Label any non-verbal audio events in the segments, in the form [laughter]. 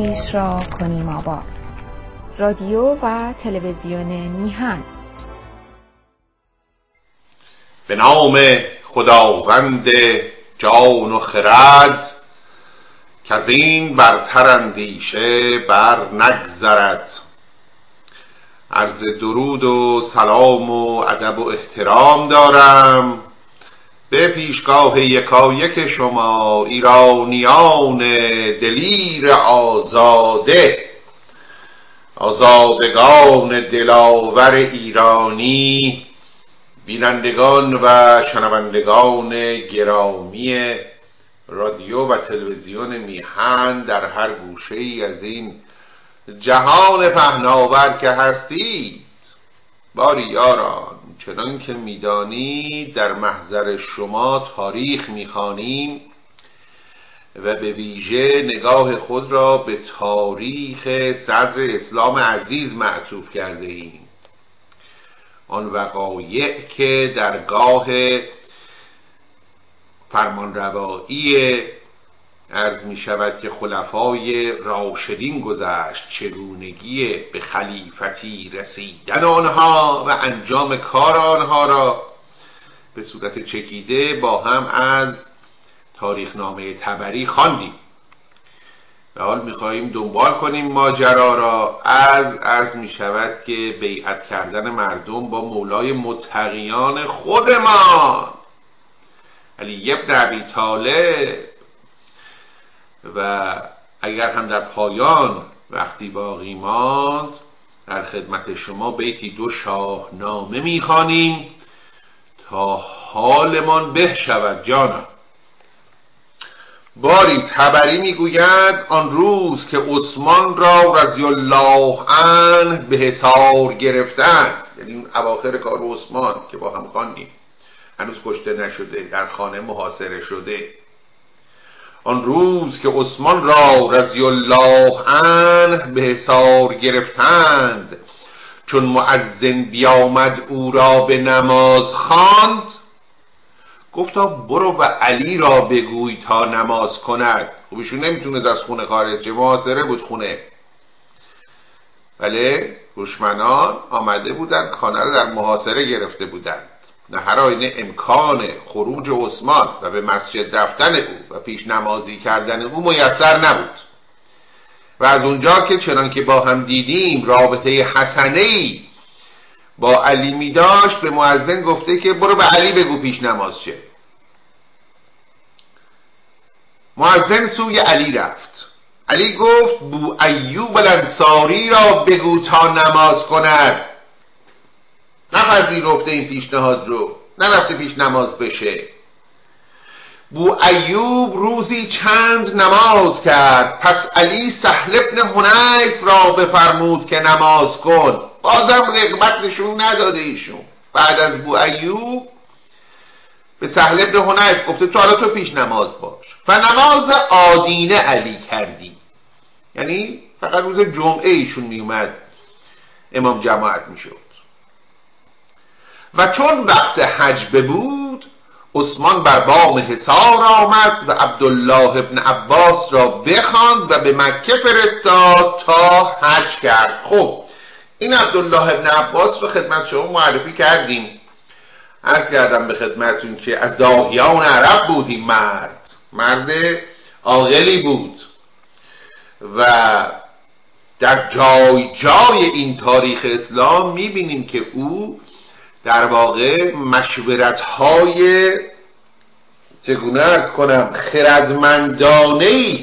خیش را کنیم آباد رادیو و تلویزیون میهن. به نام خداوند جان و خرد که از این برتر اندیشه بر نگذرد. عرض درود و سلام و ادب و احترام دارم به پیشگاه یکایک شما ایرانیان دلیر آزاده. آزادگان دلاور ایرانی بینندگان و شنوندگان گرامی رادیو و تلویزیون میهن در هر گوشه ای از این جهان پهناور که هستید. باری یاران. چنان که می‌دانید در محضر شما تاریخ می‌خوانیم و به ویژه نگاه خود را به تاریخ صدر اسلام عزیز معطوف کرده ایم. آن وقایع که در گاه فرمانروایی عرض می شود که خلفای راشدین گذشت چگونگی به خلیفتی رسیدن آنها و انجام کار آنها را. به صورت چکیده با هم از تاریخنامه تبری خواندیم. و حال می‌خواهیم دنبال کنیم ماجرا را. از عرض می شود که بیعت کردن مردم با مولای متقیان خودمان. علی ابن ابی طالب و اگر هم در پایان وقتی باقی ماند در خدمت شما بیتی دو شاهنامه می‌خوانیم تا حالمان به شود جانا. باری تبری می‌گوید آن روز که عثمان را رضی الله عنه به حسار گرفتند. یعنی اون اواخر کار عثمان که با هم خواندیم. هنوز کشته نشده در خانه محاصره شده. آن روز که عثمان را رضی الله عنه به حسار گرفتند چون معزن بیامد او را به نماز خواند گفتا برو و علی را بگوی تا نماز کند. خوبشون نمی‌تونه از خونه خارج چه محاصره بود خونه. بله دشمنان آمده بودند خانه را در محاصره گرفته بودند. نه هر آینه امکان خروج عثمان و به مسجد رفتن او و پیش نمازی کردن او میسر نبود. و از اونجا که چنان که با هم دیدیم رابطه حسنه ای با علی می داشت به معزن گفته که برو به علی بگو پیش نماز چه. معزن سوی علی رفت. علی گفت بو ایوب الانصاری را بگو تا نماز کند. نپذیرفته این پیشنهاد رو نرفته پیش نماز بشه. بو ایوب روزی چند نماز کرد؟ پس علی سهل ابن حنیف را بفرمود که نماز کن. بازم رغبت نشون نداده ایشون. بعد از بو ایوب به سهل ابن حنیف گفته تو حالا تو پیش نماز باش. و نماز آدینه علی کردی. یعنی فقط روز جمعه ایشون میومد امام جماعت می‌شد. و چون وقت حج بود عثمان بر بام حصار آمد و عبدالله ابن عباس را بخواند و به مکه فرستاد تا حج کرد. خب این عبدالله ابن عباس رو خدمت شما معرفی کردیم. از کردم به خدمتون که از داهیان عرب بود این مرد. مرد عاقلی بود. و در جای جای این تاریخ اسلام می‌بینیم که او در واقع مشورت های چگونه ارز کنم خردمندانه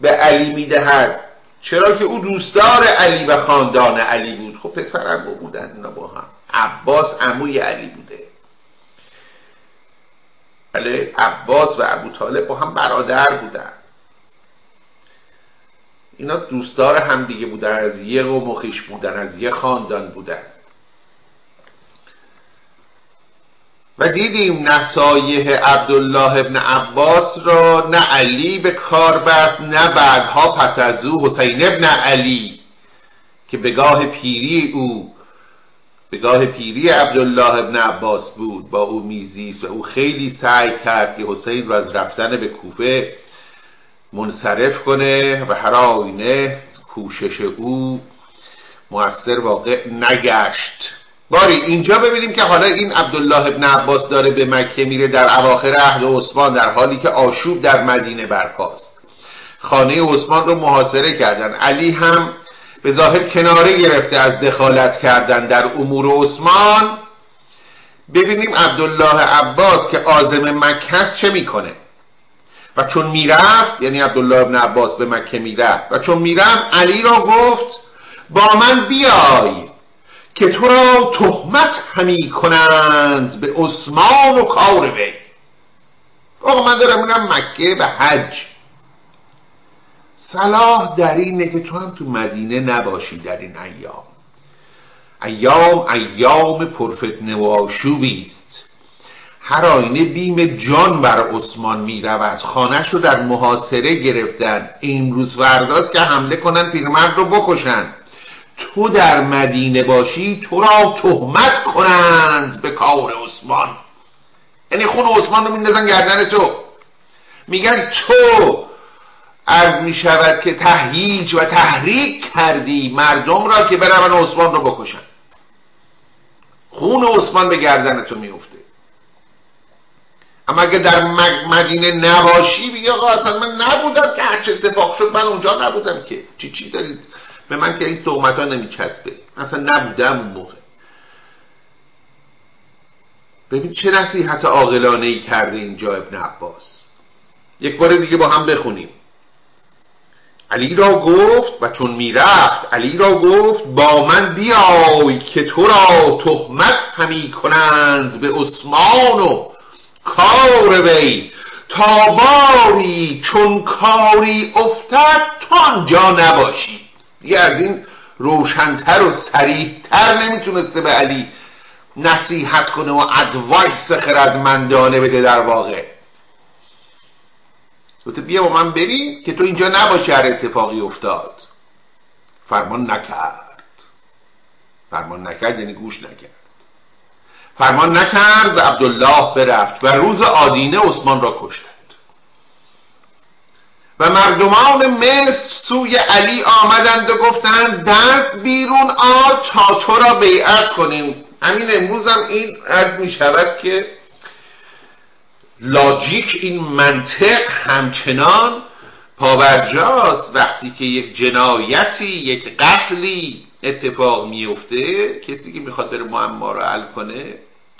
به علی می‌دهد. چرا که او دوستدار علی و خاندان علی بود. خب پسر امو بودن اینا با هم. عباس عموی علی بوده. بله عباس و ابو طالب با هم برادر بودن. اینا دوستدار هم دیگه بودن. از یه قوم و بودن از یه خاندان بودن. و دیدیم نصایح عبدالله ابن عباس را نه علی به کار بست نه بعدها پس از او حسین ابن علی که به گاه پیری او به گاه پیری عبدالله ابن عباس بود. با او میزیست و او خیلی سعی کرد که حسین را از رفتن به کوفه منصرف کنه و هر آینه کوشش او موثر واقع نگشت. باری اینجا ببینیم که حالا این عبدالله ابن عباس داره به مکه میره در اواخر عهد عثمان در حالی که آشوب در مدینه برپاست خانه عثمان رو محاصره کردن. علی هم به ظاهر کناره گرفته از دخالت کردن در امور عثمان. ببینیم عبدالله عباس که آزم مکه است چه می‌کنه. و چون می‌رفت یعنی عبدالله ابن عباس به مکه می‌رفت و چون می‌رفت علی را گفت با من بیای. که تو را تهمت همی کنند به عثمان و کار وی. آقا من دارم میرم مکه به حج. صلاح در اینه که تو هم تو مدینه نباشی در این ایام. ایام ایام پرفتنه و آشوبی است. هر آینه بیم جان بر عثمان می رود خانش رو در محاصره گرفتن. امروز ورداست که حمله کنن پیرمرد رو بکشن. تو در مدینه باشی تو را تهمت کنند به کار عثمان. یعنی خون عثمان رو میندازن گردن تو. میگن تو از می شود که تهییج و تحریک کردی مردم را که برون عثمان رو بکشن. خون عثمان به گردن تو میفته اما اگه در مدینه نباشی بگه آقا اصلا من نبودم که هرچه اتفاق شد من اونجا نبودم که. چی چی دارید؟ به من که این تهمت ها نمیچسبه. اصلا نبودم اون موقع. ببین چه نصیحت عاقلانه ای کرده اینجا ابن عباس. یک بار دیگه با هم بخونیم. علی را گفت و چون می‌رفت علی را گفت با من بیای که تو را تهمت همی کنند به عثمان و کار وی. تا باری چون کاری افتد تو آنجا نباشی. دیگه از این روشنتر و سریعتر نمی‌تونسته به علی نصیحت کنه و ادوایس خردمندانه بده در واقع. گفته بیا با من بری که تو اینجا نباشی هر اتفاقی افتاد. فرمان نکرد. فرمان نکرد یعنی گوش نکرد. فرمان نکرد و عبدالله برفت و روز آدینه عثمان را کشتند و مردمان مصر سوی علی آمدند و گفتند دست بیرون آر تا تو را بیعت کنیم. همین امروز هم این عرض می شود که لاجیک این منطق همچنان پاورجاست. وقتی که یک جنایتی یک قتلی اتفاق میفته کسی که می‌خواد بره معما رو حل کنه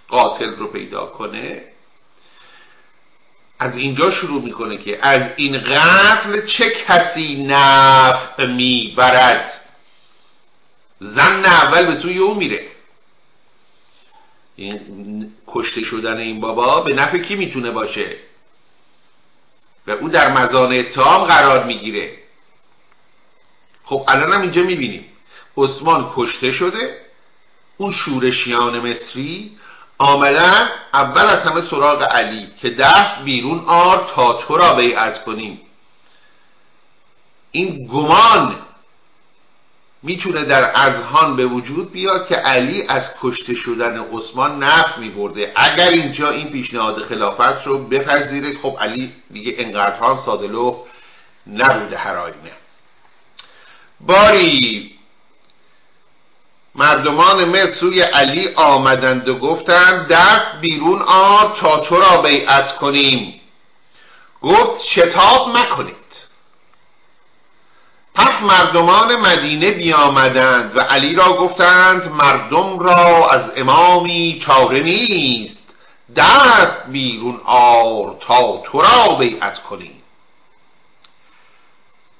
قاتل رو پیدا کنه از اینجا شروع می‌کنه که از این قتل چه کسی نفع می‌برد؟ زن اول به سوی او میره. این کشته شدن این بابا به نفع کی می‌تونه باشه؟ و او در مزان اتهام قرار می‌گیره. خب الان هم اینجا می‌بینیم. عثمان کشته شده اون شورشیان مصری آمدن اول از همه سراغ علی که دست بیرون آر تا تو را بیعت کنیم. این گمان می‌تونه در اذهان به وجود بیاد که علی از کشته شدن عثمان نفع میبرده. اگر اینجا این پیشنهاد خلافت رو بپذیره خب علی دیگه انقدرها سادلو نبوده هر آینه باری مردمان مصر سوی علی آمدند و گفتند دست بیرون آر تا تو را بیعت کنیم؟ گفت شتاب مکنید. پس مردمان مدینه بیامدند و علی را گفتند مردم را از امامی چاره نیست. دست بیرون آر تا تو را بیعت کنیم؟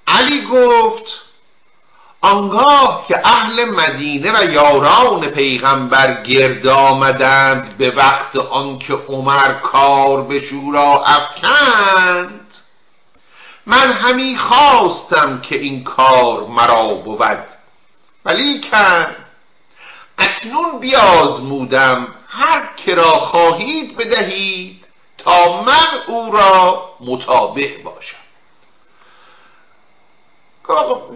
علی گفت آنگاه که اهل مدینه و یاران پیغمبر گرد آمدند به وقت آنکه عمر کار به شورا افکند من همی خواستم که این کار مرا بود. ولیکن اکنون بیازمودم هر که را خواهید بدهید تا من او را مطابق باشم.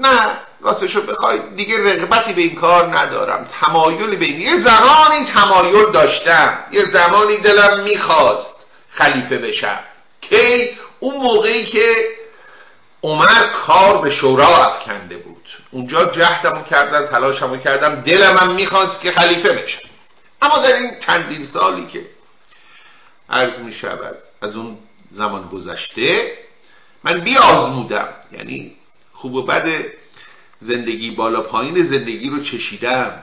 نه. راستشو بخوای دیگه رغبتی به این کار ندارم. تمایلی به این یه زمانی تمایل داشتم. یه زمانی دلم می‌خواست خلیفه بشم. کی؟ اون موقعی که عمر کار به شورا افکنده بود. اونجا جهدمو کردم تلاشمو کردم دلم هم می‌خواست که خلیفه بشم. اما در این چندین سالی که عرض می شود از اون زمان گذشته من بیازمودم یعنی خوب و بد زندگی بالا پایین زندگی رو چشیدم.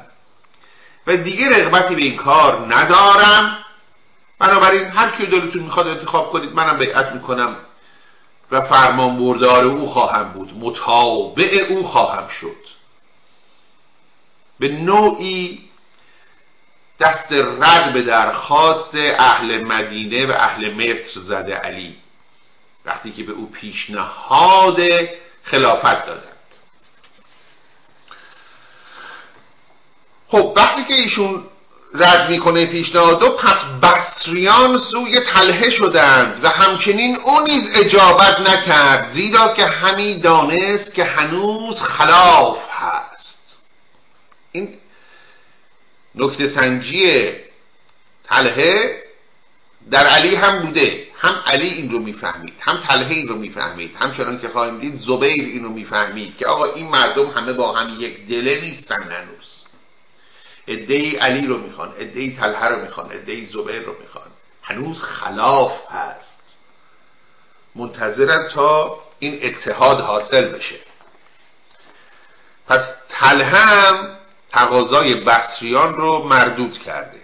و دیگه رغبتی به این کار ندارم. بنابراین هر کی دلتون می‌خواد انتخاب کنید منم بیعت می‌کنم و فرمان بردار او خواهم بود. متابع او خواهم شد. به نوعی دست رد به درخواست اهل مدینه و اهل مصر زده علی. وقتی که به او پیشنهاد خلافت دادند خب وقتی که ایشون رد می‌کنه پیشنهاد پس بصریان سوی تله شدند و همچنین او نیز اجابت نکرد زیرا که همی دانست که هنوز خلاف هست. این نکته سنجی تله در علی هم بوده. هم علی این رو می‌فهمید هم تله این رو می‌فهمید. همچنان که خواهیم دید زبیر این رو می‌فهمید که آقا این مردم همه با هم یک دله نیستن هنوز. ادهی علی رو می‌خوان ادهی تله رو می‌خوان ادهی زبیر رو می‌خوان. هنوز خلاف هست. منتظرن تا این اتحاد حاصل بشه. پس تله هم تقاضای بصریان رو مردود کرده.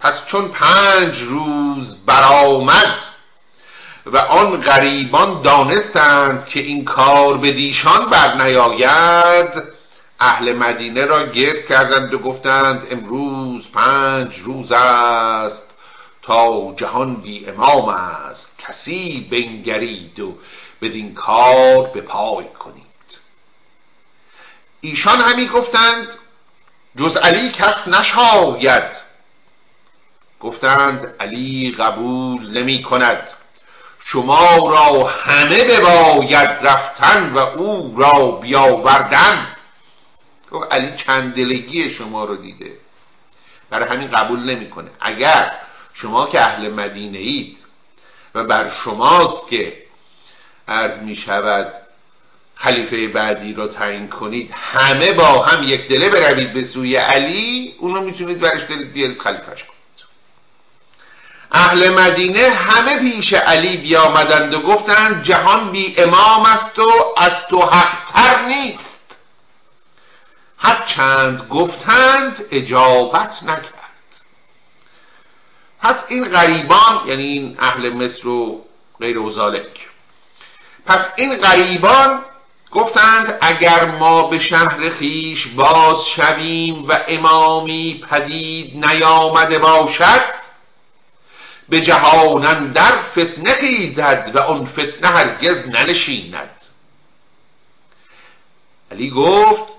پس چون پنج روز برآمد و آن غریبان دانستند که این کار به دیشان بر نیاید اهل مدینه را گرد کردند و گفتند امروز پنج روز است تا جهان بی امام است. کسی بنگرید و بدین کار به پای کنید. ایشان همی گفتند جز علی کس نشاید. گفتند علی قبول نمی کند. شما را همه بباید رفتن و او را بیاوردن. گفت علی چند دلگی شما رو دیده. برای همین قبول نمی‌کنه. اگر شما که اهل مدینه اید و بر شماست که عرض می شود خلیفه بعدی رو تعیین کنید همه با هم یک دله بروید به سوی علی اونو می‌تونید برش دارید بیارید خلیفهش کنید. اهل مدینه همه پیش علی بیامدند و گفتند جهان بی امام است و از تو حقتر نیست. هر چند گفتند اجابت نکرد. پس این غریبان یعنی این اهل مصر و غیر وزالک پس این غریبان گفتند اگر ما به شهر خیش باز شویم و امامی پدید نیامده باشد به جهانن در فتنه خیزد و اون فتنه هرگز ننشیند. علی گفت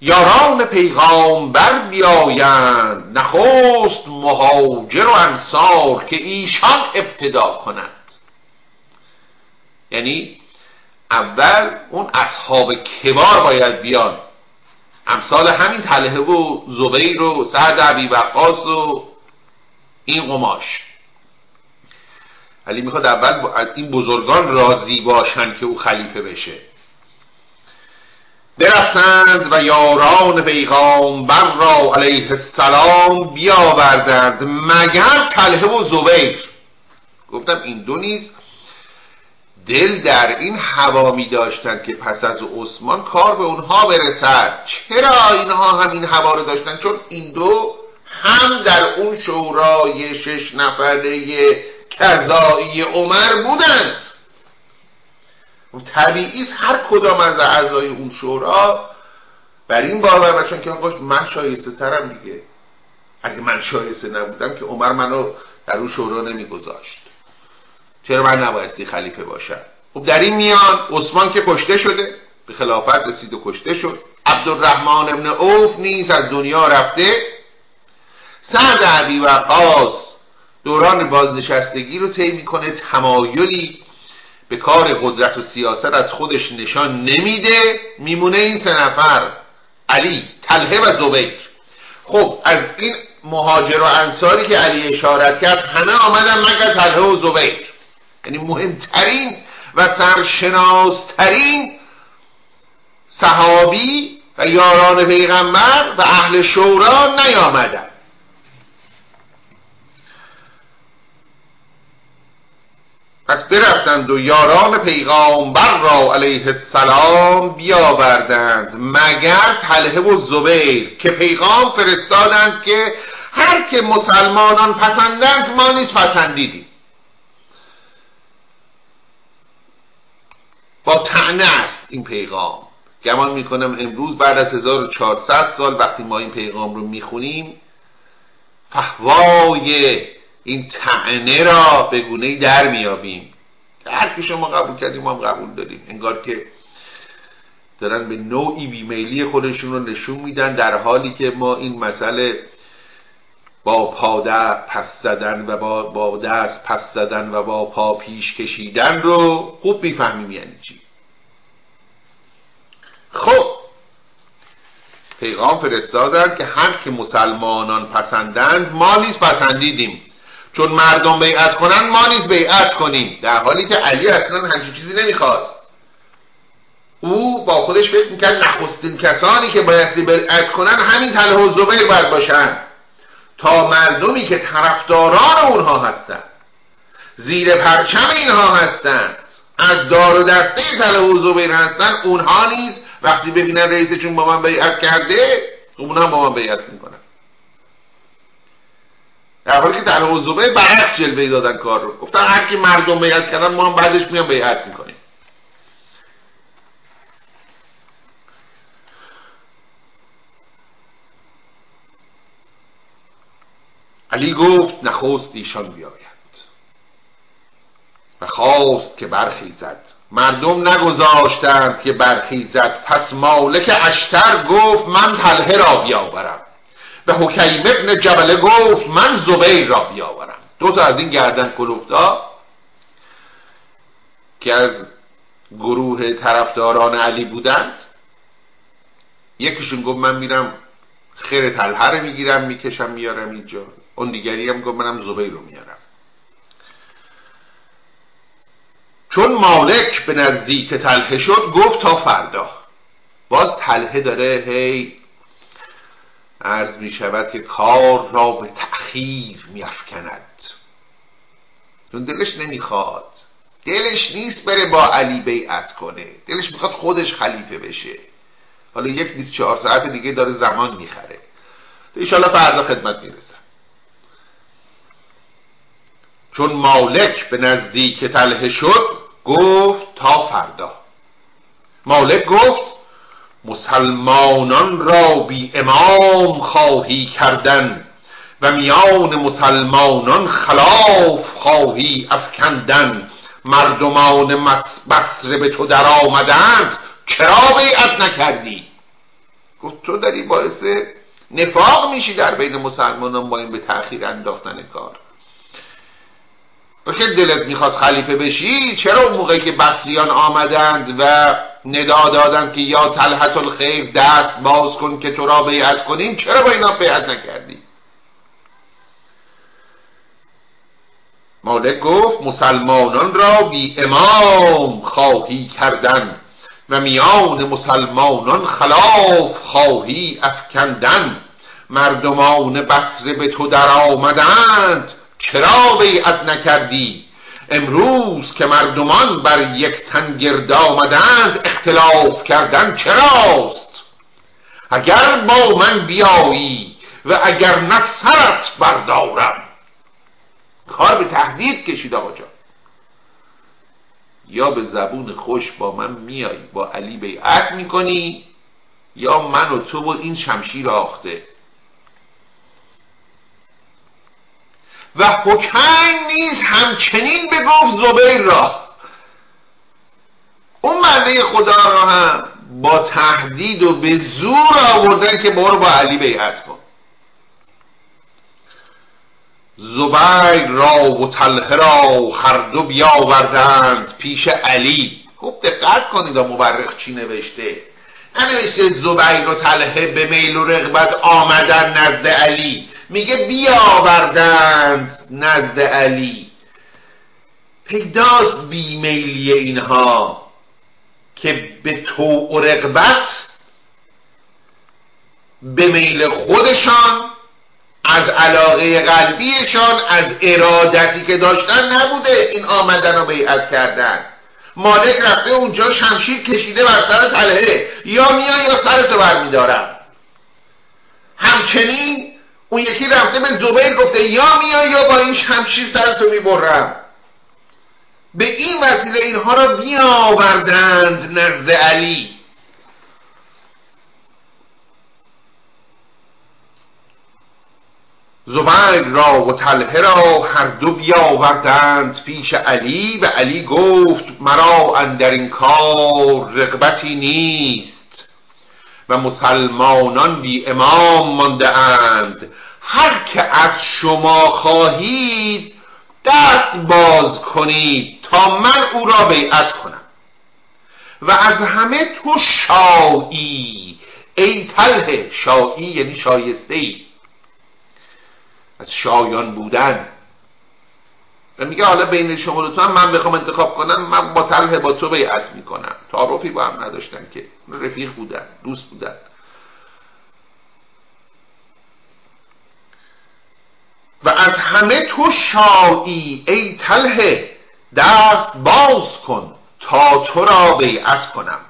یاران پیغام بر بیایند نخست مهاجر و انصار که ایشان ابتدا کنند یعنی اول اون اصحاب کبار باید بیان. امثال همین تله و زبیر و سعد عبی وقاس و این قماش. علی می‌خواد اول این بزرگان راضی باشن که او خلیفه بشه. برفتند و یاران پیغامبر را علیه السلام بیاوردند مگر تله و زبیر. گفتم این دو نیز دل در این هوا می داشتند که پس از عثمان کار به اونها برسد. چرا اینها هم این هوا رو داشتن؟ چون این دو هم در اون شورای شش نفره کذایی عمر بودند. طبیعی هر کدام از اعضای اون شورا بر این باور باشن که آقا من شایسته ترم دیگه. اگه من شایسته نبودم که عمر منو در اون شورا نمیگذاشت. چرا من نبایستی خلیفه باشم؟ خب در این میان عثمان که کشته شده به خلافت رسید و کشته شد. عبدالرحمن ابن اوف نیز از دنیا رفته. سعد عبی وقاص دوران بازنشستگی رو طی می‌کنه تمایلی به کار قدرت و سیاست از خودش نشان نمیده میمونه این سه نفر علی تله و زبیر. خب از این مهاجر و انصاری که علی اشارت کرد همه آمدن مگر تله و زبیر. یعنی مهمترین و سرشناسترین صحابی و یاران پیغمبر و اهل شورا نیامدن. پس برفتند و یاران پیغامبر را علیه السلام بیاوردند مگر طلحه و زبیر که پیغام فرستادند که هر که مسلمانان پسندند ما نیز پسندیدیم. با تعنه است این پیغام. گمان می‌کنم امروز بعد از 1400 سال وقتی ما این پیغام رو می‌خونیم فهوای این تعنه را به گونه در میابیم هر شما قبول کردیم ما هم قبول داریم انگار که دارن به نوعی بیمیلی خودشون رو نشون میدن در حالی که ما این مسئله با پاده پس زدن و با, با دست پس زدن و با پا پیش کشیدن رو خوب می‌فهمیم یعنی چی. خب پیغام فرستادن که هر که مسلمانان پسندند ما نیز پسندیدیم. چون مردم بیعت کنن ما نیز بیعت کنیم. در حالی که علی اصلا همچین چیزی نمی‌خواست. او با خودش فکر می‌کرد نخستین کسانی که بایستی بیعت کنن همین تله و زبیر باید باشن. تا مردمی که طرفداران اونها هستند زیر پرچم اینها هستند از دار و دسته تله و زبیر هستند اونها نیز وقتی ببینن رئیسشون با من بیعت کرده اونها با من بیعت می‌کنن. در حالی که در حوزبه برعکس جلوه دادن کار رو. گفتن هر کی مردم بیعت کردن ما هم بعدش میان بیعت می‌کنیم. علی گفت نخست ایشان بیاید. و خواست که برخیزد. مردم نگذاشتند که برخیزد. پس مالک اشتر گفت من تله را بیاورم. به حکیم ابن جبله گفت من زبیر را بیاورم. دو تا از این گردن کلوفتا که از گروه طرفداران علی بودند یکیشون گفت من میرم خیر تلهر رو می‌گیرم می‌کشم میارم اینجا. اون دیگری هم گفت منم زبیر رو میارم. چون مالک به نزدیک تلهه شد گفت تا فردا. باز تلهه داره هی عرض می شود که کار را به تأخیر می افکند. چون دلش نمی‌خواد دلش نیست بره با علی بیعت کنه. دلش می‌خواد خودش خلیفه بشه. حالا یک 24 ساعت دیگه داره زمان می‌خره. ایشالا فردا خدمت می‌رسه چون مالک به نزدیک تله شد گفت تا فردا. مالک گفت مسلمانان را بی امام خواهی کردن و میان مسلمانان خلاف خواهی افکندن. مردمان بسره به تو در آمدند. چرا بیعت نکردی؟ گفت تو داری باعث نفاق میشی در بین مسلمانان با این به تأخیر انداختن کار. و که دلت می‌خواست خلیفه بشی؟ چرا اون موقعی که بسریان آمدند و ندا دادن که یا تلحت الخیر دست باز کن که تو را بیعت کنیم چرا با اینا بیعت نکردی؟ مالک گفت مسلمانان را بی امام خواهی کردن و میان مسلمانان خلاف خواهی افکندن. مردمان بسره به تو در آمدند چرا بیعت نکردی؟ امروز که مردمان بر یک تن گرد آمدند اختلاف کردن چراست؟ اگر با من بیایی و اگر نه سرت بردارم. کار به تهدید کشید آقا جان. یا به زبون خوش با من میایی با علی بیعت می‌کنی یا من و تو و این شمشیر آخته. و حکم نیز همچنین بگفت زبیر را. اون معنی خدا را هم با تهدید و به زور آوردن که برو با علی بیعت کن. زبیر را و تله را هر دو بیاوردند پیش علی. خوب دقت کنید و مبرخ چی نوشته. ننوشته زبیر و تله به میل و رغبت آمدن نزد علی. میگه بیاوردند نزد علی. پیداست بیمیلی اینها که به تو و رقبت به میل خودشان از علاقه قلبیشان از ارادتی که داشتن نبوده این آمدن و بیعت کردن. مالک رفته اونجا شمشیر کشیده بر سر تله یا میان یا سرتو برمیدارم همچنین اون یکی رفته به زبیر گفته یا میان یا با این شمشیر سرتو می‌برم. به این وسیله اینها را بیاوردند نزد علی. زبیر را و تله را هر دو بیاوردند پیش علی و علی گفت مرا اندر این کار رغبتی نیست. و مسلمانان بی امام مانده اند هر که از شما خواهید دست باز کنید تا من او را بیعت کنم. و از همه تو شایی ای تله شایی یعنی شایسته ای از شایان بودن. و میگه حالا بین شما دو هم من بخوام انتخاب کنم من با تله با تو بیعت می‌کنم. تعارفی با هم نداشتن که. رفیق بودن دوست بودن. و از همه تو شایی ای تله دست باز کن تا تو را بیعت کنم.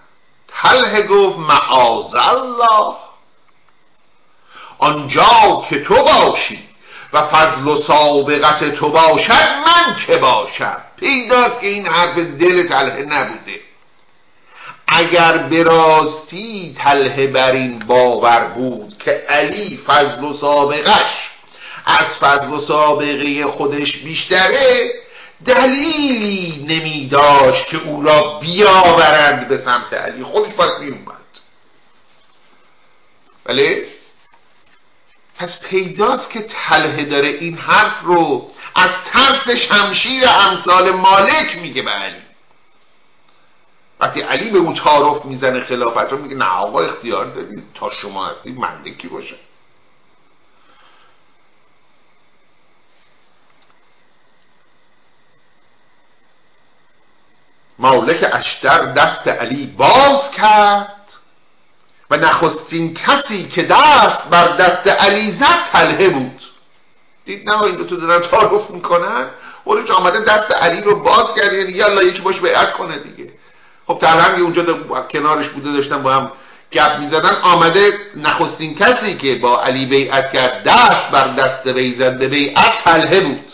تله گفت معاذ الله. آنجا که تو باشی و فضل و سابقت تو باشد من که باشم. پیداست که این حرف دل تله نبوده. اگر به راستی تله بر این باور بود که علی فضل و سابقش از فضل و سابقه خودش بیشتره دلیلی نمی داشت که او را بیاورند به سمت علی. خودش پس می اومد بله؟ پس پیداست که تله داره این حرف رو از ترس شمشیر امثال مالک میگه به علی. وقتی علی به اون تعارف می‌زنه خلافت رو میگه نه آقا اختیار دارید تا شما هستی مندکی باشه؟ مالک اشتر دست علی باز کرد. و نخستین کسی که دست بر دست علی زد تله بود. دید نه این دو دارن تعارف می‌کنن. اونش آمده دست علی رو باز کرد یعنی یالا یکی باش بیعت کنه دیگه. خب تله اونجا کنارش بوده داشتن با هم گپ می‌زدن. آمده نخستین کسی که با علی بیعت کرد دست بر دست وی زد بیعت تله بود.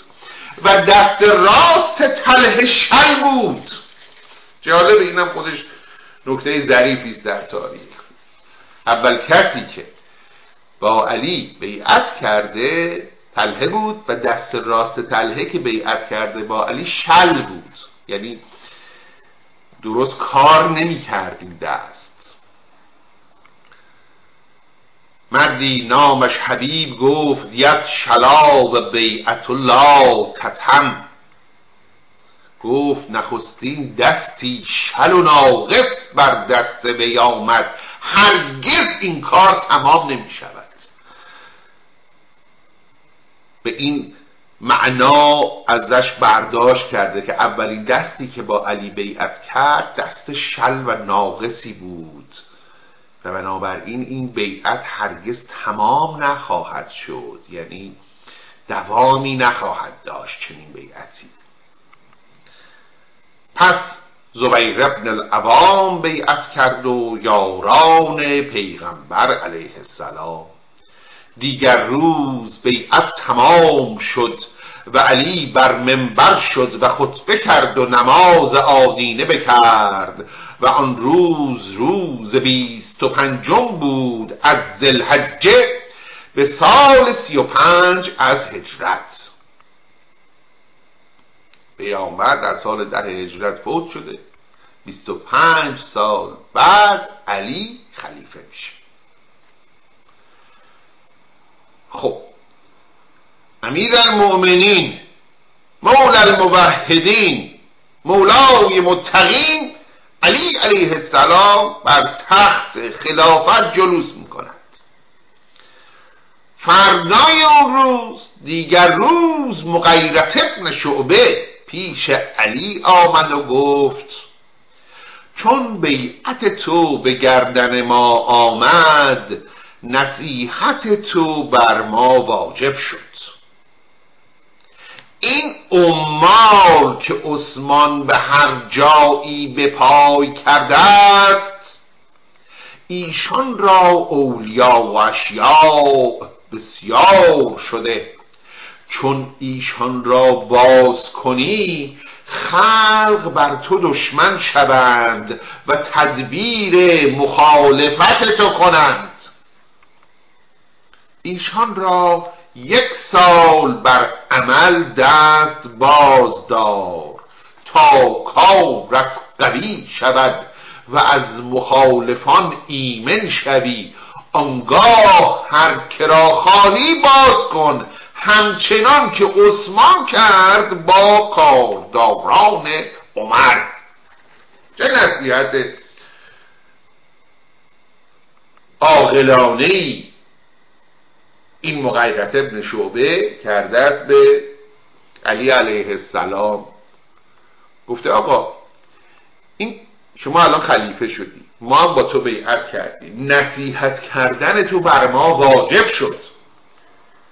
و دست راست تله شل بود. جالب اینم خودش نکته ظریفی است در تاریخ. اول کسی که با علی بیعت کرده تله بود و دست راست تله که بیعت کرده با علی شل بود. یعنی درست کار نمی کردیم دست. مردی نامش حبیب گفت ید شلا و بیعت الله تتم. گفت نخستین دستی شل و ناقص بر دست وی آمد هرگز این کار تمام نمی شود به این معنا ازش برداشت کرده که اولین دستی که با علی بیعت کرد دست شل و ناقصی بود. و بنابراین این بیعت هرگز تمام نخواهد شد. یعنی دوامی نخواهد داشت چنین بیعتی. پس زبیر ابن العوام بیعت کرد و یاران پیغمبر علیه السلام. دیگر روز بیعت تمام شد و علی بر منبر شد و خطبه کرد و نماز آدینه بکرد و آن روز روز بیست و پنجم بود از زلحجه به سال سی و پنج از هجرت. پیامبر در سال ده هجرت فوت شده. 25 سال بعد علی خلیفه میشه. خب امیر المؤمنین مولا الموحدین مولای متقین علی علیه السلام بر تخت خلافت جلوس می‌کند. فردای اون روز دیگر روز مغیرت ابن شعبه پیش علی آمد و گفت چون بیعت تو به گردن ما آمد نصیحت تو بر ما واجب شد. این امال که عثمان به هر جایی به پای کرده است ایشان را اولیا و اشیاء بسیار شده. چون ایشان را باز کنی خلق بر تو دشمن شوند و تدبیر مخالفت تو کنند. ایشان را یک سال بر عمل دست باز دار تا کارت قوی شود و از مخالفان ایمن شوی. آنگاه هر کرا خواهی باز کن همچنان که عثمان کرد با کارداران عمر. چه نصیحت عاقلانه ای این مغیرت ابن شعبه کرده است به علی علیه السلام. گفته آقا این شما الان خلیفه شدی. ما هم با تو بیعت کردیم. نصیحت کردن تو بر ما واجب شد.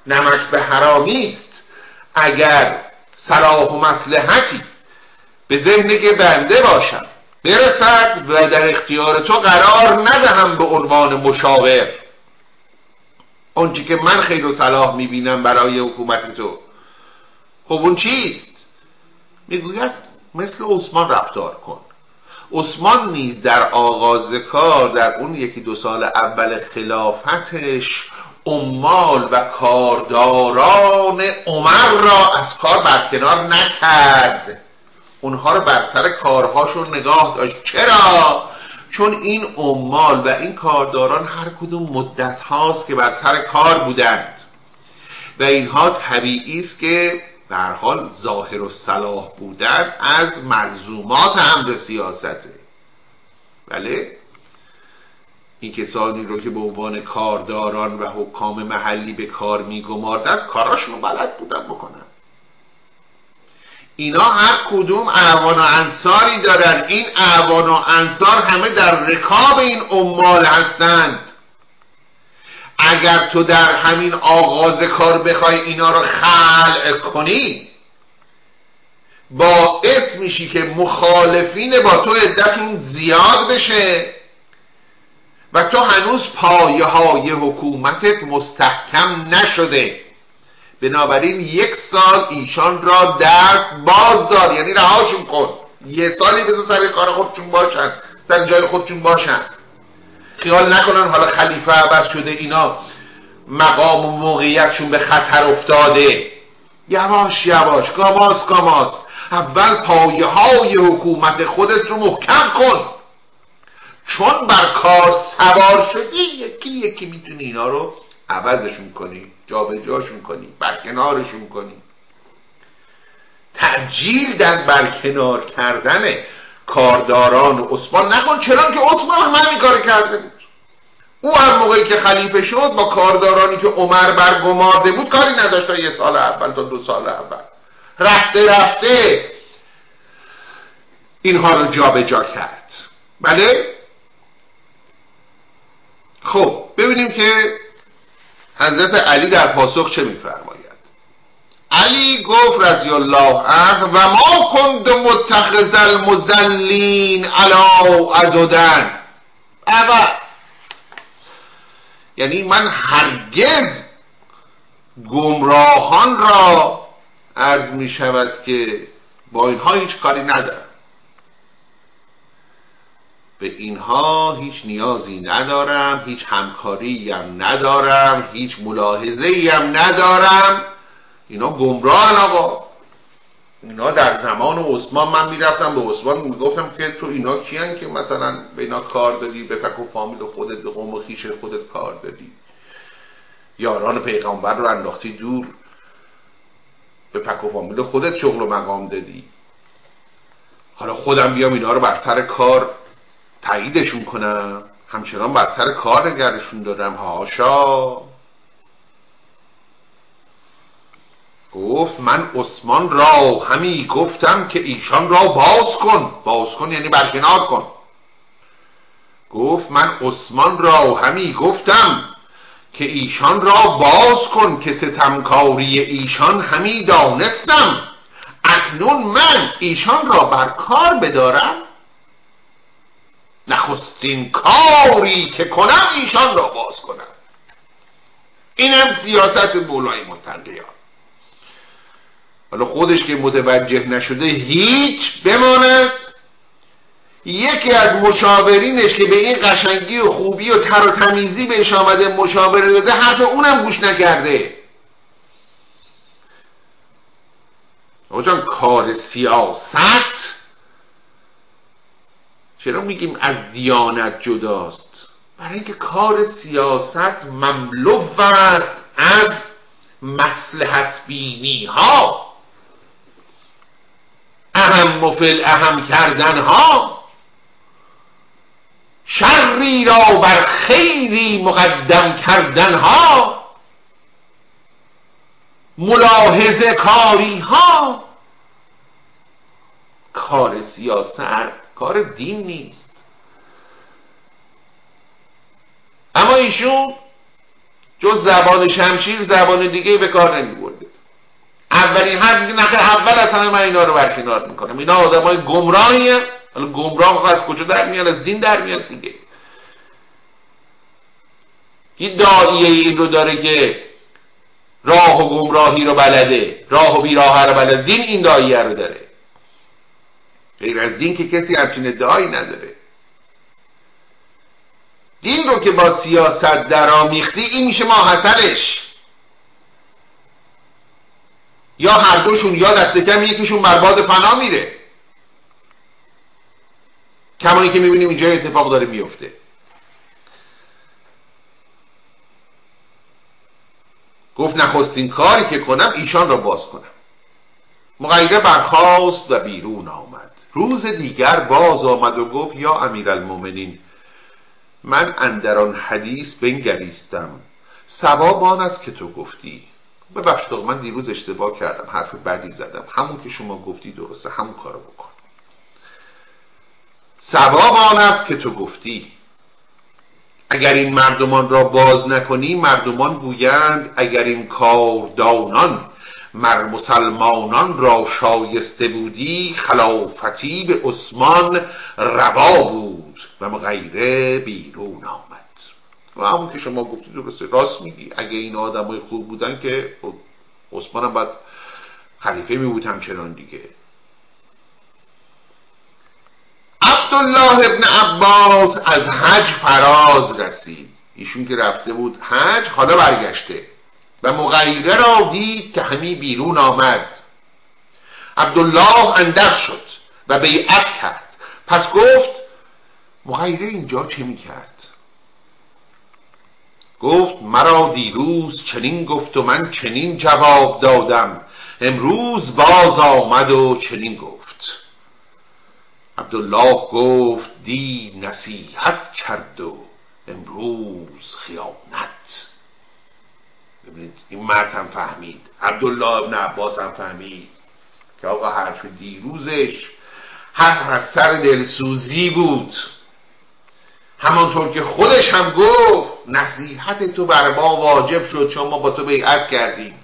نمک به حرامی است اگر صلاح و مسلحتی به ذهن که بنده باشم برسد و در اختیار تو قرار ندهم به عنوان مشاور. آنچه که من خیر و صلاح می‌بینم برای حکومت تو. خب اون چیست؟ می‌گوید مثل عثمان رفتار کن. عثمان نیز در آغاز کار در اون یکی دو سال اول خلافتش عمال و کارداران عمر را از کار برکنار نکرد. اونها رو بر سر کارهاشون نگاه داشت. چرا؟ چون این عمال و این کارداران هر کدوم مدت هاست که بر سر کار بودند. و اینها طبیعی است که در حال ظاهر و صلاح بودن از ملزومات امر سیاسته. بله؟ این کسانی رو که به عنوان کارداران و حکام محلی به کار میگماردن کاراشون رو بلد بودن بکنن. اینا هر کدوم اعوان و انصاری دارن. این اعوان و انصار همه در رکاب این عمال هستند. اگر تو در همین آغاز کار بخوای اینا رو خلع کنی باعث میشی که مخالفین با تو عدتون زیاد بشه. و تو هنوز پایه های حکومتت مستحکم نشده. بنابراین یک سال ایشان را دست باز دار. یعنی رهاشون کن. یه سالی بذار سر کار خودشون باشن. سر جای خودشون باشن. خیال نکنن حالا خلیفه عوض شده اینا مقام و موقعیتشون به خطر افتاده. یواش یواش گاماس گاماس اول پایه های حکومت خودت رو محکم کن. چون بر کار سوار شدی یکی یکی می‌تونی اینا رو عوضشون کنی جابجاشون کنی برکنارشون کنی. تعجیل در برکنار کردن کارداران و عثمان. نکن چرا که عثمان هم همین کار کرده بود. او هم موقعی که خلیفه شد با کاردارانی که عمر برگمارده بود کاری نداشت تا یه سال اول تا دو سال اول. رفته رفته. اینها رو جابجا جا کرد. بله؟ خب ببینیم که حضرت علی در پاسخ چه میفرماید. علی گفت رضی الله عنه و ما کند متخذ المزلین علا ازدن اول یعنی من هرگز گمراهان را عرض می شود که با اینها هیچ کاری ندارم. به اینها هیچ نیازی ندارم هیچ همکاری هم ندارم هیچ ملاحظه هم ندارم. اینا گمراهن آقا. اینا در زمان عثمان من می‌رفتم به عثمان می‌گفتم که تو اینا کیان که مثلا به اینا کار دادی به فک و فامیل خودت به قوم و خیش خودت کار دادی. یاران پیغمبر رو انداختی دور. به پک و فامیل خودت شغل و مقام دادی. حالا خودم بیام اینا رو بر سر کار. تاییدشون کنم. همچنان بر سر کار نگرشون دارم هاشا گفت من عثمان را همی گفتم که ایشان را باز کن. باز کن یعنی برکنار کن. گفت من عثمان را همی گفتم که ایشان را باز کن که ستمکاری ایشان همی دانستم. اکنون من ایشان را بر کار بدارم. نخستین کاری که کنم ایشان را باز کنم. اینم سیاست مولای متقیان حالا خودش که متوجه نشده هیچ بماند. یکی از مشاورینش که به این قشنگی و خوبی و تر و تمیزی بهش آمده مشاوره داده حرف اونم گوش نکرده. آقا کار سیاست چرا میگیم از دیانت جداست؟ برای اینکه کار سیاست مملو است از مسلحت بینی ها اهم و اهم کردن ها شری را بر خیری مقدم کردن ها ملاحظه کاری ها کار سیاست کار دین نیست. اما ایشون جز زبان شمشیر زبان دیگه به کار نمی برده اولین میگه نخیر اول از همه من اینا رو برکنار می‌کنم. اینا آدم های گمراهی حالا گمراه از کجا در میاد؟ از دین در میاد دیگه. یه داییه این رو داره که راه و گمراهی رو بلده راه و بیراه رو بلده. دین این داییه رو داره. غیر از دین که کسی همچین ادعایی نداره. دین رو که با سیاست درآمیختی این میشه ماحصلش یا هر دوشون یا دست کم یکیشون برباد فنا میره. کمایی که می‌بینیم اینجا اتفاق داره میفته گفت نخستین کاری که کنم ایشان را باز کنم. مغیره برخواست و بیرون آمد. روز دیگر باز آمد و گفت یا امیر المومنین من اندران حدیث بنگریستم. سواب آن است که تو گفتی. ببخش من دیروز اشتباه کردم حرف بدی زدم. همون که شما گفتی درسته همون کارو بکن. سواب آن است که تو گفتی. اگر این مردمان را باز نکنی مردمان گویند اگر این کاردانان مر مسلمانان را شایسته بودی خلافتی به عثمان روا بود و مغیره بیرون آمد. و همون که شما گفتی درسته راست میگی. اگه این آدمای خوب بودن که عثمان هم باید خلیفه می بود همچنان دیگه. عبدالله ابن عباس از حج فراز رسید. ایشون که رفته بود حج حالا برگشته. و مغیره را دید که همی بیرون آمد. عبدالله اندر شد و بیعت کرد. پس گفت مغیره اینجا چه می کرد؟ گفت مرا دیروز چنین گفت و من چنین جواب دادم. امروز باز آمد و چنین گفت. عبدالله گفت دی نصیحت کرد و امروز خیانت ببینید این مرد هم فهمید. عبدالله ابن عباس هم فهمید. که آقا حرف دیروزش حرف از سر دلسوزی بود. همانطور که خودش هم گفت نصیحت تو بر ما واجب شد چون ما با تو بیعت کردیم.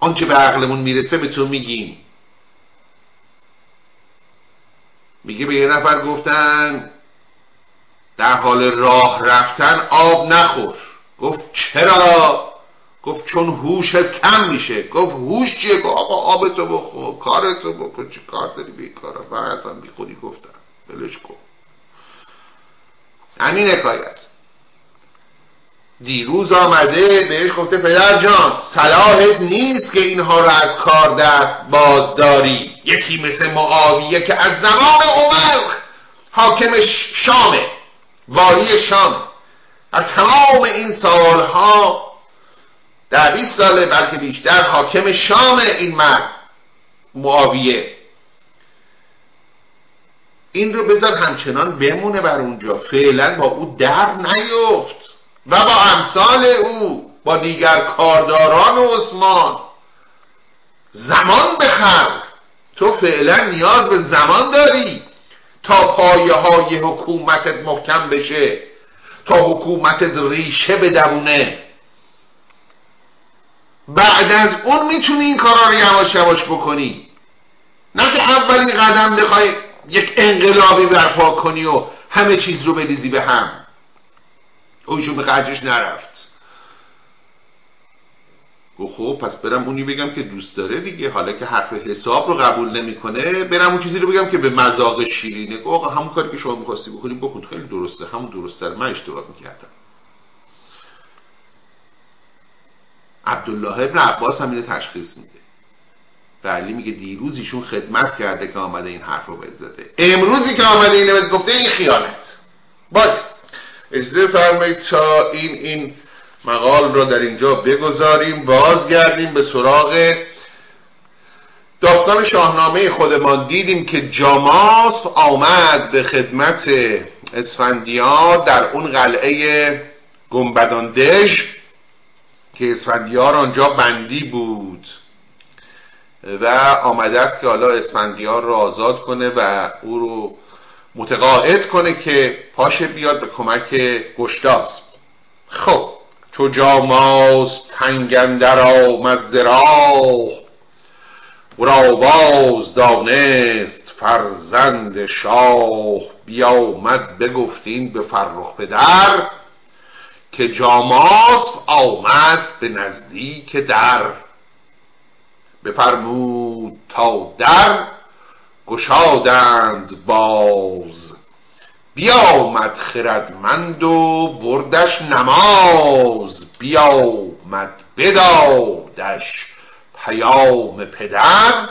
آنچه به عقلمون می‌رسه به تو میگیم. میگه به یه نفر گفتن در حال راه رفتن آب نخور. گفت چرا؟ گفت چون هوشت کم میشه. گفت هوش چیه؟ گفت آقا آب تو بخور کارتو بکن چه کار داری به کارا؟ فقط هم بی خودی گفتم. بلش کن. همین حکایت. دیروز آمده بهش گفته پدر جان صلاحت نیست که اینها را از کار دست بازداری. یکی مثل معاویه که از زمان عمر حاکم شامه والی شام در تمام این سالها در 20 ساله بلکه بیشتر حاکم شام این مرد معاویه. این رو بذار همچنان بمونه بر اونجا. فعلا با او در نیفت و با امثال او با دیگر کارداران و عثمان. زمان بخر. تو فعلا نیاز به زمان داری تا پایه های حکومتت محکم بشه. تا حکومتت ریشه بدونه بعد از اون می‌تونی این کارا رو یواش یواش بکنی. نه که اولین قدم بخوای یک انقلابی برپا کنی و همه چیز رو بریزی به هم. اویشون به خرجش نرفت. گفت خب پس برم اونی بگم که دوست داره دیگه. حالا که حرف حساب رو قبول نمی‌کنه برم اون چیزی رو بگم که به مذاق شیرینه. گفت آقا همون کاری که شما می‌خواستی بکنی بکن. خیلی درسته. همون درسته من اشتباه می‌کردم. عبدالله ابن عباس هم اینو تشخیص میده. به علی میگه دیروز ایشون خدمت کرده که آمده این حرف رو امروزی که آمده اینو گفته این خیانت. باید اجازه فرمایید تا این این مقال را در اینجا بگذاریم بازگردیم به سراغ داستان شاهنامه خودمان. دیدیم که جاماسف آمد به خدمت اسفندیار در اون قلعه گنبداندژ که اسفندیار آنجا بندی بود و آمده است که حالا اسفندیار رو آزاد کنه و او رو متقاعد کنه که پاشه بیاد به کمک گشتاسب خب چو جاماز تنگندر آمد زراح را باز دانست فرزند شاه. بیامد بگفتین به فرخ پدر که جاماز آمد به نزدیک در. بفرمود تا در گشادند باز. بیامد خردمند و بردش نماز بیامد بدادش پیام پدر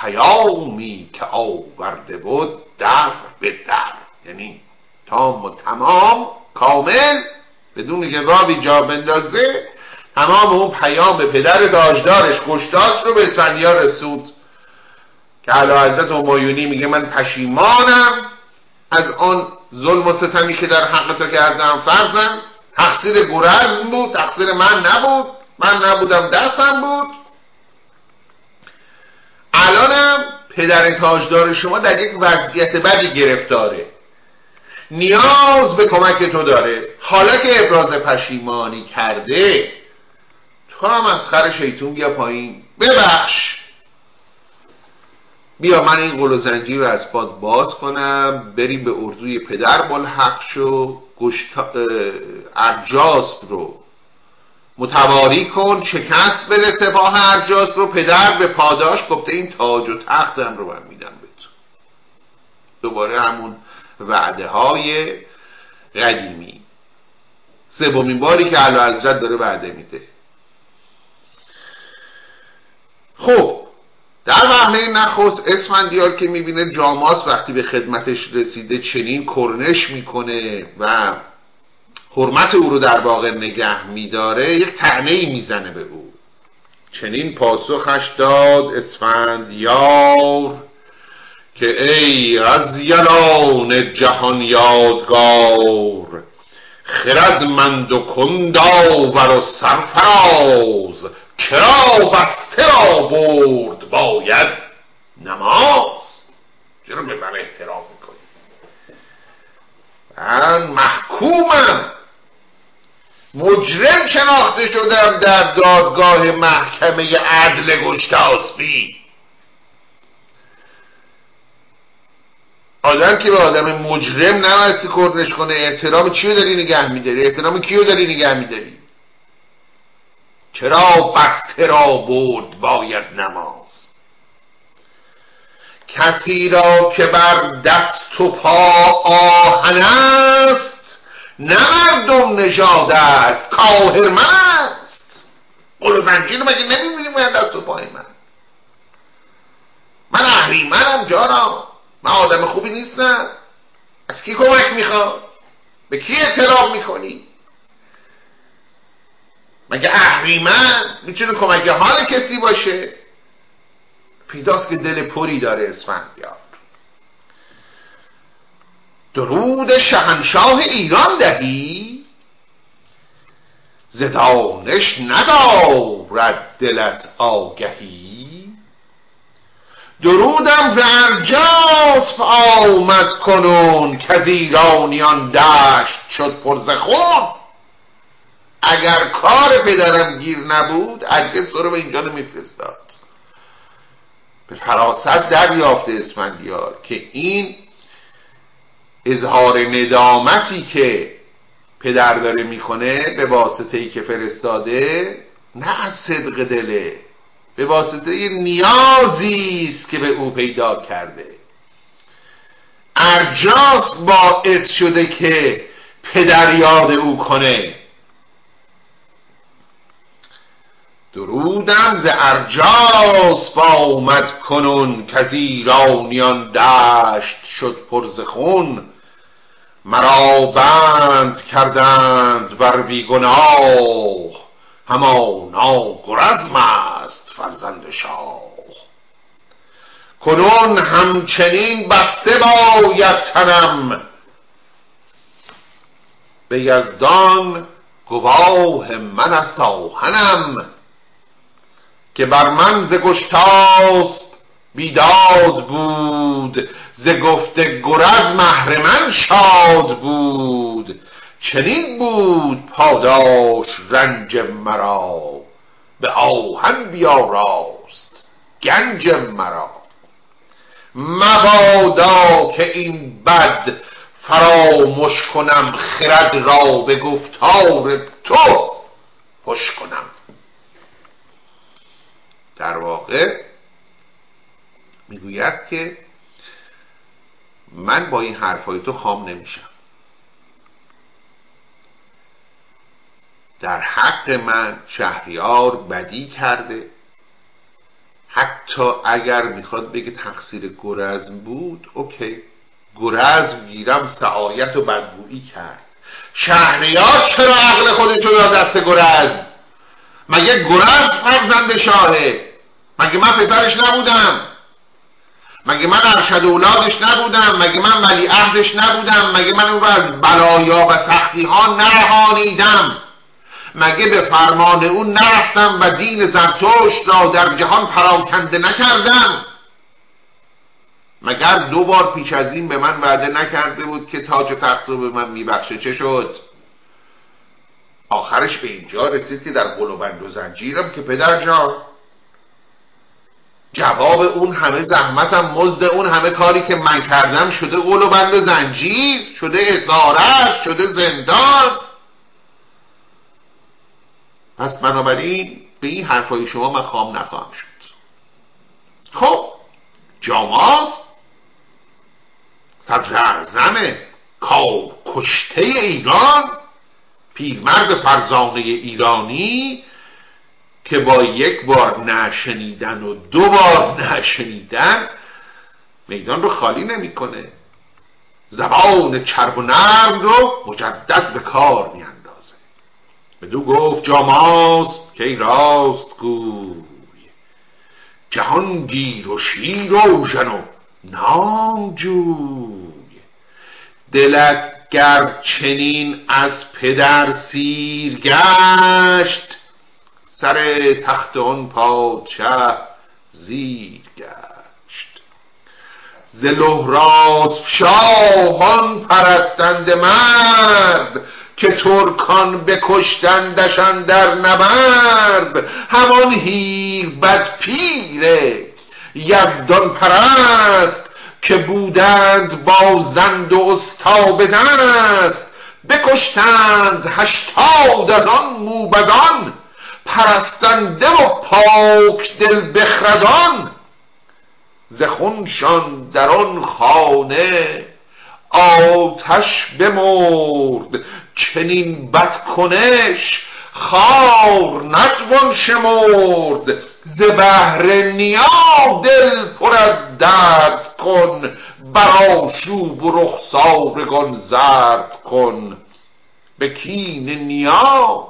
پیامی که آورده بود در به در. یعنی تام و تمام کامل بدون که واوی جا بندازه تمام اون پیام پدر داشدارش گشتاس رو به اسفندیار رسود که علا حضرت همایونی میگه من پشیمانم. از آن ظلم و ستمی که در حق تو کردم فرزند. تقصیر گرزم بود تقصیر من نبود. من نبودم دستم بود. الانم پدر تاجدار شما در یک وضعیت بدی گرفتاره. نیاز به کمک تو داره. حالا که ابراز پشیمانی کرده تو هم از خر شیطون بیا پایین. ببخش. بیا من این قل و زنجیر رو از باد باز کنم. بریم به اردوی پدر ملحق شو. ارجاسب رو. متواری کن شکست بده سپاه ارجاسب رو. پدر به پاداش گفته این تاج و تختم رو من میدم به تو. دوباره همون وعده های قدیمی. سومین باری که علا حضرت داره وعده میده. خب در وهله نخست اسفندیار که می‌بینه جاماس وقتی به خدمتش رسیده چنین کرنش می‌کنه و حرمت او رو در واقع نگه میداره یک تعنه می‌زنه به او. چنین پاسخش داد اسفندیار که ای از یلان جهان یادگار خردمند و کنداور و سرفراز چرا بسته را برد باید نماز؟ چرا به من احترام می‌کنی؟ من محکومم. مجرم شناخته شدم در دادگاه محکمه عدل گشتاسبی آدم که به آدم مجرم نمستی کردنش کنه احترام چیو داری نگه میداری؟ احترام کیو داری نگه میداری؟ چرا بسته را برد باید نماز؟ کسی را که بر دست و پا آهن است نه مردم نژاد است کاهر من است قل و زنجیر مگه نمی‌بینیم باید دست و پای من؟ من اهریمنم جارا من آدم خوبی نیستم. از کی کمک می‌خواد به کی اعتراف می‌کنی؟ مگه اهریمن می‌تونه کمک حال کسی باشه؟ پیداست که دل پری داره اسفندیار. درود شهنشاه ایران دهی. زدانش ندارد دلت آگهی. درودم ز ارجاسپ آمد کنون که ایرانیان دشت شد پر اگر کار پدرم گیر نبود هرگز تو رو به اینجا نمیفرستاد. به فراست دریافته اسفندیار که این اظهار ندامتی که پدر داره می‌کنه به واسطه ای که فرستاده نه از صدق دله به واسطه نیازی است که به او پیدا کرده. ارجاس باعث شده که پدر یاد او کنه. درودم ز ارجاس با اومد کنون که از ایرانیان دشت شد پرز خون. مرا بند کردند بر بیگناه همانا گرزم است فرزند شاه. کنون همچنین بسته باید تنم. به یزدان گواه من است آهنم. که بر من ز گشتاسب بیداد بود ز گفته گرز من شاد بود. چنین بود پاداش رنج مرا به آهن بیاراست گنج مرا. مبادا که این بد فراموش کنم خرد را به گفتار تو خوش کنم. در واقع می‌گوید که من با این حرفای تو خام نمیشم. در حق من شهریار بدی کرده. حتی اگر می‌خواد بگه تقصیر گرزم بود اوکی. گرزم گیرم سعایت و بدگویی کرد. شهریار چرا عقل خودش رو دست گرزم؟ مگه گرزم فرزند شاهه؟ مگه من پسرش نبودم؟ مگه من ارشد اولادش نبودم؟ مگه من ولی عهدش نبودم؟ مگه من او را از بلایا و سختی ها نرهانیدم؟ مگه به فرمان او نرفتم و دین زرتشت را در جهان پراکنده نکردم؟ مگر دو بار پیش از این به من وعده نکرده بود که تاج و تخت رو به من میبخشه؟ چه شد؟ آخرش به اینجا رسید که در قلوبند و زنجیرم که پدر جان جواب اون همه زحمتم مزد اون همه کاری که من کردم شده قول و بند زنجیر شده اسارت شده زندان. پس بنابراین به این حرفای شما من خام نخواهم شد. خب جاماز صدر اعظم کار کشته ایران پیرمرد فرزانه ایرانی که با یک بار نشنیدن و دو بار [laughs] نشنیدن میدان رو خالی نمی‌کنه. زبان چرب و نرم رو مجدد به کار میاندازه. بدو گفت جاماز که راست گوی. جهان گیر و شیر و ژن و نام جوی. دلت گر چنین از پدر سیر گشت سر تخت آن پادشه زیر گشت. ز لهراس شاهان پرستند مرد که ترکان بکشتندشان در نبرد. همان هیر بد پیره یزدان پرست که بودند با زند و استا دست. بکشتند هشتاد از آن موبدان پرستنده و پاک دل بخردان زخونشان در آن خانه آتش بمرد چنین بدکنش خار نتوان شمرد. ز بهر نیا دل پر از درد کن براشوب و رخسارگان زرد کن. به کین نیا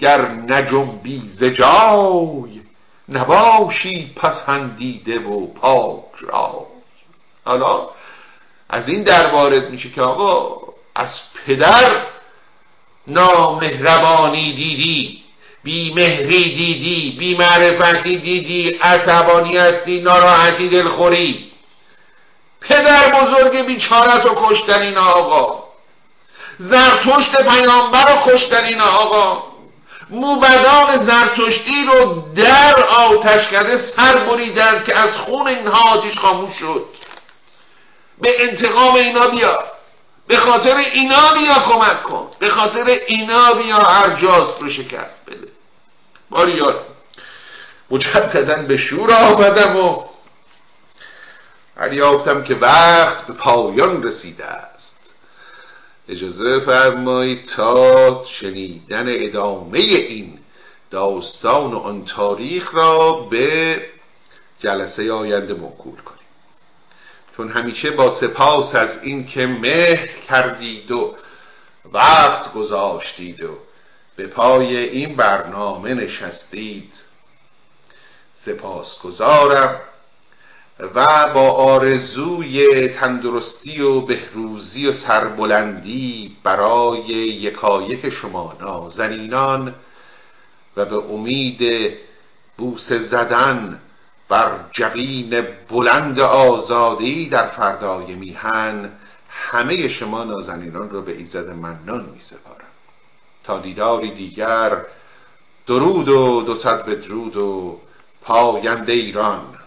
گر نجنبی ز جای نباشی پسندیده و پاک را حالا از این در وارد میشه که آقا از پدر نامهربانی دیدی بی مهری دیدی بی معرفتی دیدی عصبانی هستی ناراحتی دلخوری. پدر بزرگ بیچارت رو کشتن این آقا. زرتشت پیامبر رو کشتن این آقا. موبدان زرتشتی رو در آتش کرده سر بریدن که از خون اینها آتیش خاموش شد. به انتقام اینا بیا. به خاطر اینا بیا کمک کن. به خاطر اینا بیا هر جاز رو شکست بده. باریار مجددا به شور آمدم و دریافتم که وقت به پایان رسیده. اجازه فرمایید تا شنیدن ادامه این داستان و آن تاریخ را به جلسه آینده موکول کنیم. چون همیشه با سپاس از این که مهر کردید و وقت گذاشتید و به پای این برنامه نشستید سپاس گذارم و با آرزوی تندرستی و بهروزی و سربلندی برای یکایک شما نازنینان و به امید بوس زدن بر جبین بلند آزادی در فردای میهن همه شما نازنینان را به ایزد منان می سپارم تا دیداری دیگر درود و دو صد بدرود و پاینده ایران.